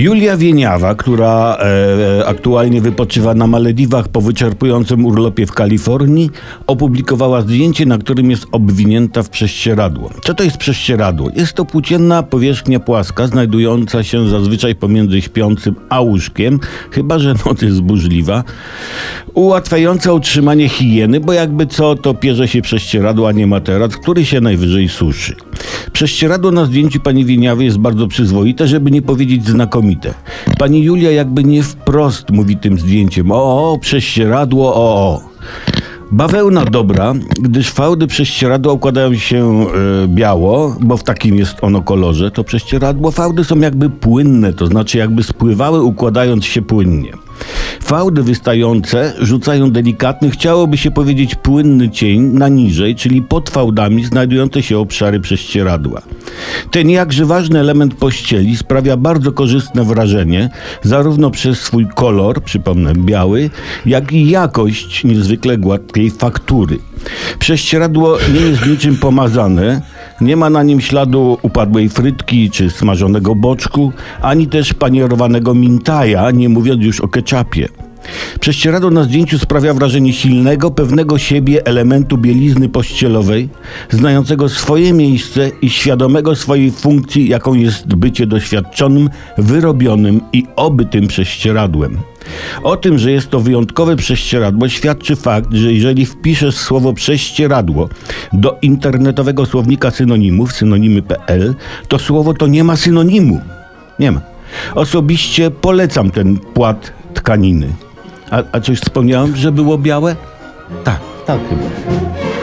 Julia Wieniawa, która e, aktualnie wypoczywa na Malediwach po wyczerpującym urlopie w Kalifornii, opublikowała zdjęcie, na którym jest obwinięta w prześcieradło. Co to jest prześcieradło? Jest to płócienna powierzchnia płaska, znajdująca się zazwyczaj pomiędzy śpiącym a łóżkiem, chyba że noc jest burzliwa, ułatwiająca utrzymanie higieny, bo jakby co, to pierze się prześcieradło, a nie materac, który się najwyżej suszy. Prześcieradło na zdjęciu pani Wieniawy jest bardzo przyzwoite, żeby nie powiedzieć znakomite. Pani Julia jakby nie wprost mówi tym zdjęciem o, o prześcieradło, o, o. Bawełna dobra, gdyż fałdy prześcieradła układają się e, biało, bo w takim jest ono kolorze, to prześcieradło. Fałdy są jakby płynne, to znaczy jakby spływały układając się płynnie. Fałdy wystające rzucają delikatny, chciałoby się powiedzieć płynny cień na niżej, czyli pod fałdami znajdujące się obszary prześcieradła. Ten jakże ważny element pościeli sprawia bardzo korzystne wrażenie, zarówno przez swój kolor, przypomnę biały, jak i jakość niezwykle gładkiej faktury. Prześcieradło nie jest niczym pomazane, nie ma na nim śladu upadłej frytki czy smażonego boczku, ani też panierowanego mintaja, nie mówiąc już o ketchupie. Prześcieradło na zdjęciu sprawia wrażenie silnego, pewnego siebie elementu bielizny pościelowej, znającego swoje miejsce i świadomego swojej funkcji, jaką jest bycie doświadczonym, wyrobionym i obytym prześcieradłem. O tym, że jest to wyjątkowe prześcieradło, świadczy fakt, że jeżeli wpiszesz słowo prześcieradło do internetowego słownika synonimów, synonimy.pl, to słowo to nie ma synonimu. Nie ma. Osobiście polecam ten płat tkaniny. A, a coś wspomniałem, że było białe? Tak, tak chyba.